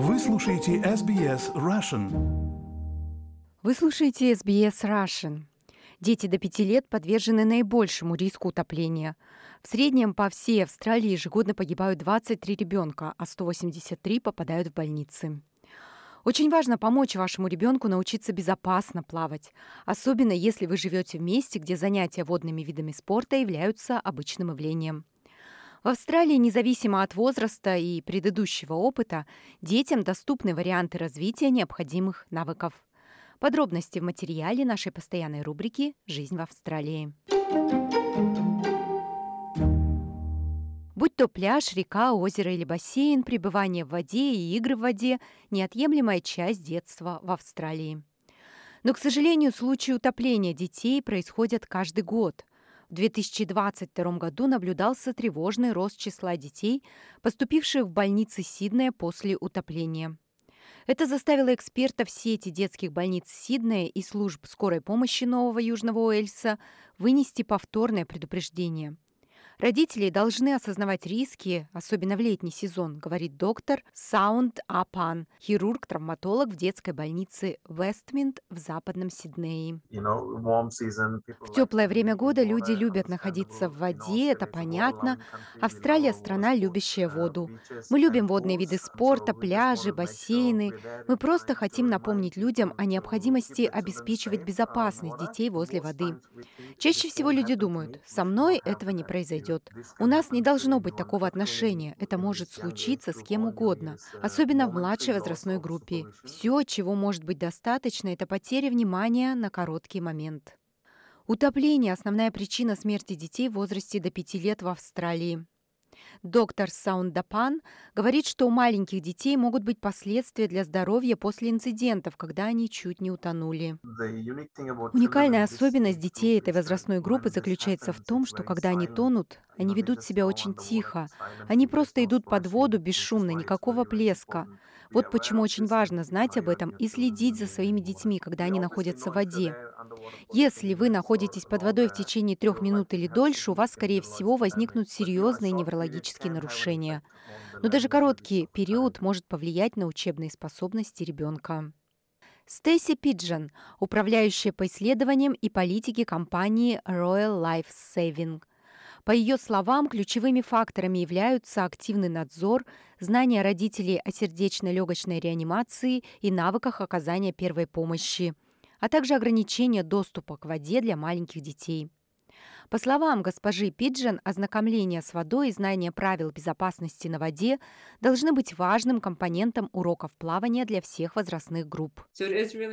Вы слушаете SBS Russian. Вы слушаете SBS Russian. Дети до 5 лет подвержены наибольшему риску утопления. В среднем по всей Австралии ежегодно погибают 23 ребенка, а 183 попадают в больницы. Очень важно помочь вашему ребенку научиться безопасно плавать, особенно если вы живете в месте, где занятия водными видами спорта являются обычным явлением. В Австралии, независимо от возраста и предыдущего опыта, детям доступны варианты развития необходимых навыков. Подробности в материале нашей постоянной рубрики «Жизнь в Австралии». Будь то пляж, река, озеро или бассейн, пребывание в воде и игры в воде – неотъемлемая часть детства в Австралии. Но, к сожалению, случаи утопления детей происходят каждый год. В 2022 году наблюдался тревожный рост числа детей, поступивших в больницы Сиднея после утопления. Это заставило экспертов сети детских больниц Сиднея и служб скорой помощи Нового Южного Уэльса вынести повторное предупреждение – Родители должны осознавать риски, особенно в летний сезон, говорит доктор Саунд Апан, хирург-травматолог в детской больнице Вестминд в западном Сиднее. В теплое время года люди любят находиться в воде, это понятно. Австралия – страна, любящая воду. Мы любим водные виды спорта, пляжи, бассейны. Мы просто хотим напомнить людям о необходимости обеспечивать безопасность детей возле воды. Чаще всего люди думают, со мной этого не произойдет произойдет. У нас не должно быть такого отношения. Это может случиться с кем угодно, особенно в младшей возрастной группе. Все, чего может быть достаточно, это потеря внимания на короткий момент. Утопление – основная причина смерти детей в возрасте до 5 лет в Австралии. Доктор Саундапан говорит, что у маленьких детей могут быть последствия для здоровья после инцидентов, когда они чуть не утонули. Уникальная особенность детей этой возрастной группы заключается в том, что когда они тонут, они ведут себя очень тихо. Они просто идут под воду бесшумно, никакого плеска. Вот почему очень важно знать об этом и следить за своими детьми, когда они находятся в воде. Если вы находитесь под водой в течение трех минут или дольше, у вас, скорее всего, возникнут серьезные неврологические нарушения. Но даже короткий период может повлиять на учебные способности ребенка. Стейси Пиджин, управляющая по исследованиям и политике компании Royal Life Saving – по ее словам, ключевыми факторами являются активный надзор, знание родителей о сердечно-легочной реанимации и навыках оказания первой помощи, а также ограничение доступа к воде для маленьких детей. По словам госпожи Пиджин, ознакомление с водой и знание правил безопасности на воде должны быть важным компонентом уроков плавания для всех возрастных групп.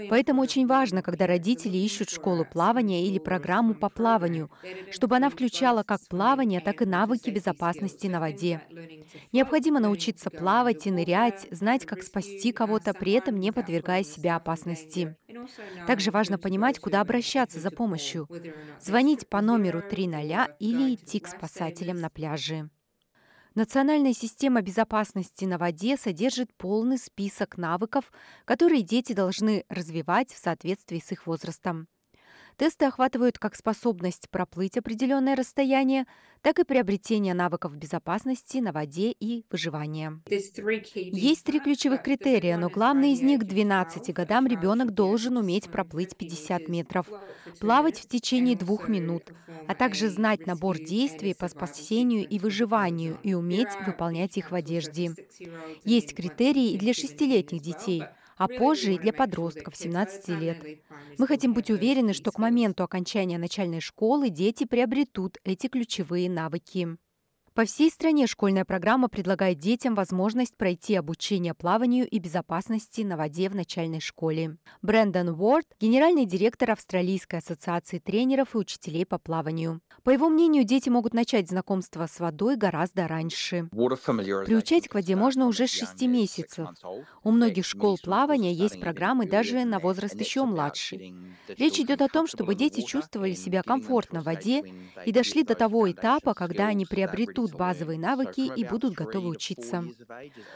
Поэтому очень важно, когда родители ищут школу плавания или программу по плаванию, чтобы она включала как плавание, так и навыки безопасности на воде. Необходимо научиться плавать и нырять, знать, как спасти кого-то, при этом не подвергая себя опасности. Также важно понимать, куда обращаться за помощью. Звонить по номеру 3.0 или идти к спасателям на пляже. Национальная система безопасности на воде содержит полный список навыков, которые дети должны развивать в соответствии с их возрастом. Тесты охватывают как способность проплыть определенное расстояние, так и приобретение навыков безопасности на воде и выживания. Есть три ключевых критерия, но главный из них – к 12 годам ребенок должен уметь проплыть 50 метров, плавать в течение двух минут, а также знать набор действий по спасению и выживанию и уметь выполнять их в одежде. Есть критерии и для шестилетних детей – а позже и для подростков 17 лет. Мы хотим быть уверены, что к моменту окончания начальной школы дети приобретут эти ключевые навыки. По всей стране школьная программа предлагает детям возможность пройти обучение плаванию и безопасности на воде в начальной школе. Брэндон Уорд – генеральный директор Австралийской ассоциации тренеров и учителей по плаванию. По его мнению, дети могут начать знакомство с водой гораздо раньше. Приучать к воде можно уже с 6 месяцев. У многих школ плавания есть программы даже на возраст еще младший. Речь идет о том, чтобы дети чувствовали себя комфортно в воде и дошли до того этапа, когда они приобретут обретут базовые навыки и будут готовы учиться.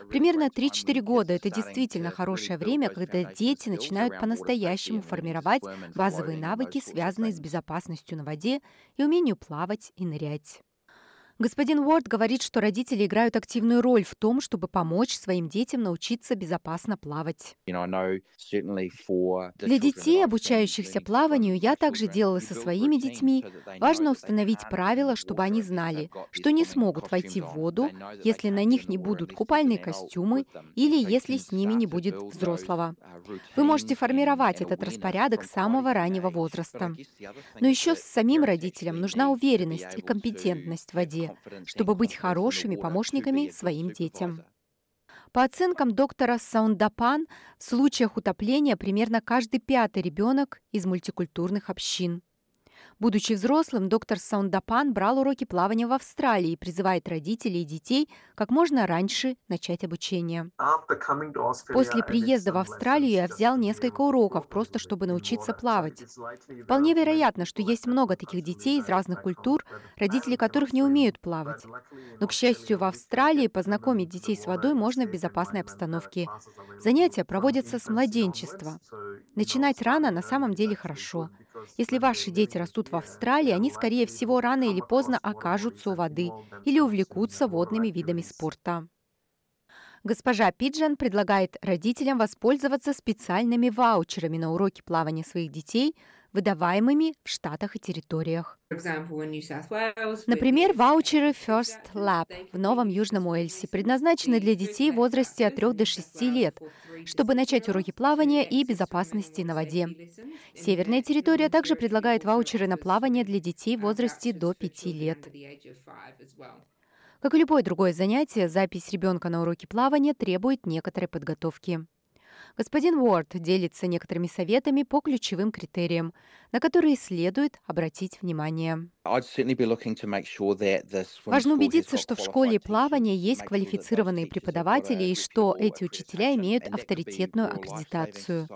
Примерно 3-4 года – это действительно хорошее время, когда дети начинают по-настоящему формировать базовые навыки, связанные с безопасностью на воде и умению плавать и нырять. Господин Уорд говорит, что родители играют активную роль в том, чтобы помочь своим детям научиться безопасно плавать. Для детей, обучающихся плаванию, я также делала со своими детьми. Важно установить правила, чтобы они знали, что не смогут войти в воду, если на них не будут купальные костюмы или если с ними не будет взрослого. Вы можете формировать этот распорядок с самого раннего возраста. Но еще с самим родителям нужна уверенность и компетентность в воде чтобы быть хорошими помощниками своим детям. По оценкам доктора Саундапан, в случаях утопления примерно каждый пятый ребенок из мультикультурных общин. Будучи взрослым, доктор Саундапан брал уроки плавания в Австралии и призывает родителей и детей как можно раньше начать обучение. После приезда в Австралию я взял несколько уроков, просто чтобы научиться плавать. Вполне вероятно, что есть много таких детей из разных культур, родители которых не умеют плавать. Но, к счастью, в Австралии познакомить детей с водой можно в безопасной обстановке. Занятия проводятся с младенчества. Начинать рано на самом деле хорошо. Если ваши дети растут в Австралии, они, скорее всего, рано или поздно окажутся у воды или увлекутся водными видами спорта. Госпожа Пиджан предлагает родителям воспользоваться специальными ваучерами на уроки плавания своих детей – выдаваемыми в штатах и территориях. Например, ваучеры First Lab в Новом Южном Уэльсе предназначены для детей в возрасте от 3 до 6 лет, чтобы начать уроки плавания и безопасности на воде. Северная территория также предлагает ваучеры на плавание для детей в возрасте до 5 лет. Как и любое другое занятие, запись ребенка на уроки плавания требует некоторой подготовки. Господин Уорд делится некоторыми советами по ключевым критериям, на которые следует обратить внимание. Важно убедиться, что в школе плавания есть квалифицированные преподаватели и что эти учителя имеют авторитетную аккредитацию.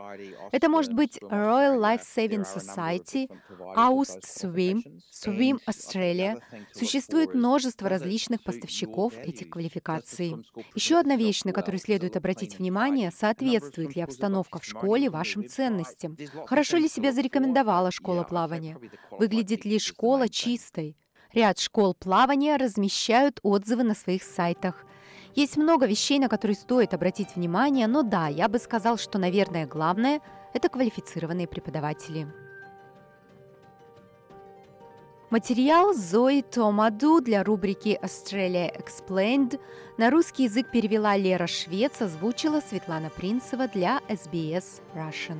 Это может быть Royal Life Saving Society, Aust Swim, Swim Australia. Существует множество различных поставщиков этих квалификаций. Еще одна вещь, на которую следует обратить внимание, соответствует ли обстановка в школе вашим ценностям. Хорошо ли себя зарекомендовала школа плавания? Выглядит ли школа чистой? Ряд школ плавания размещают отзывы на своих сайтах. Есть много вещей, на которые стоит обратить внимание, но да, я бы сказал, что, наверное, главное – это квалифицированные преподаватели. Материал Зои Томаду для рубрики Australia Explained на русский язык перевела Лера Швец, озвучила Светлана Принцева для SBS Russian.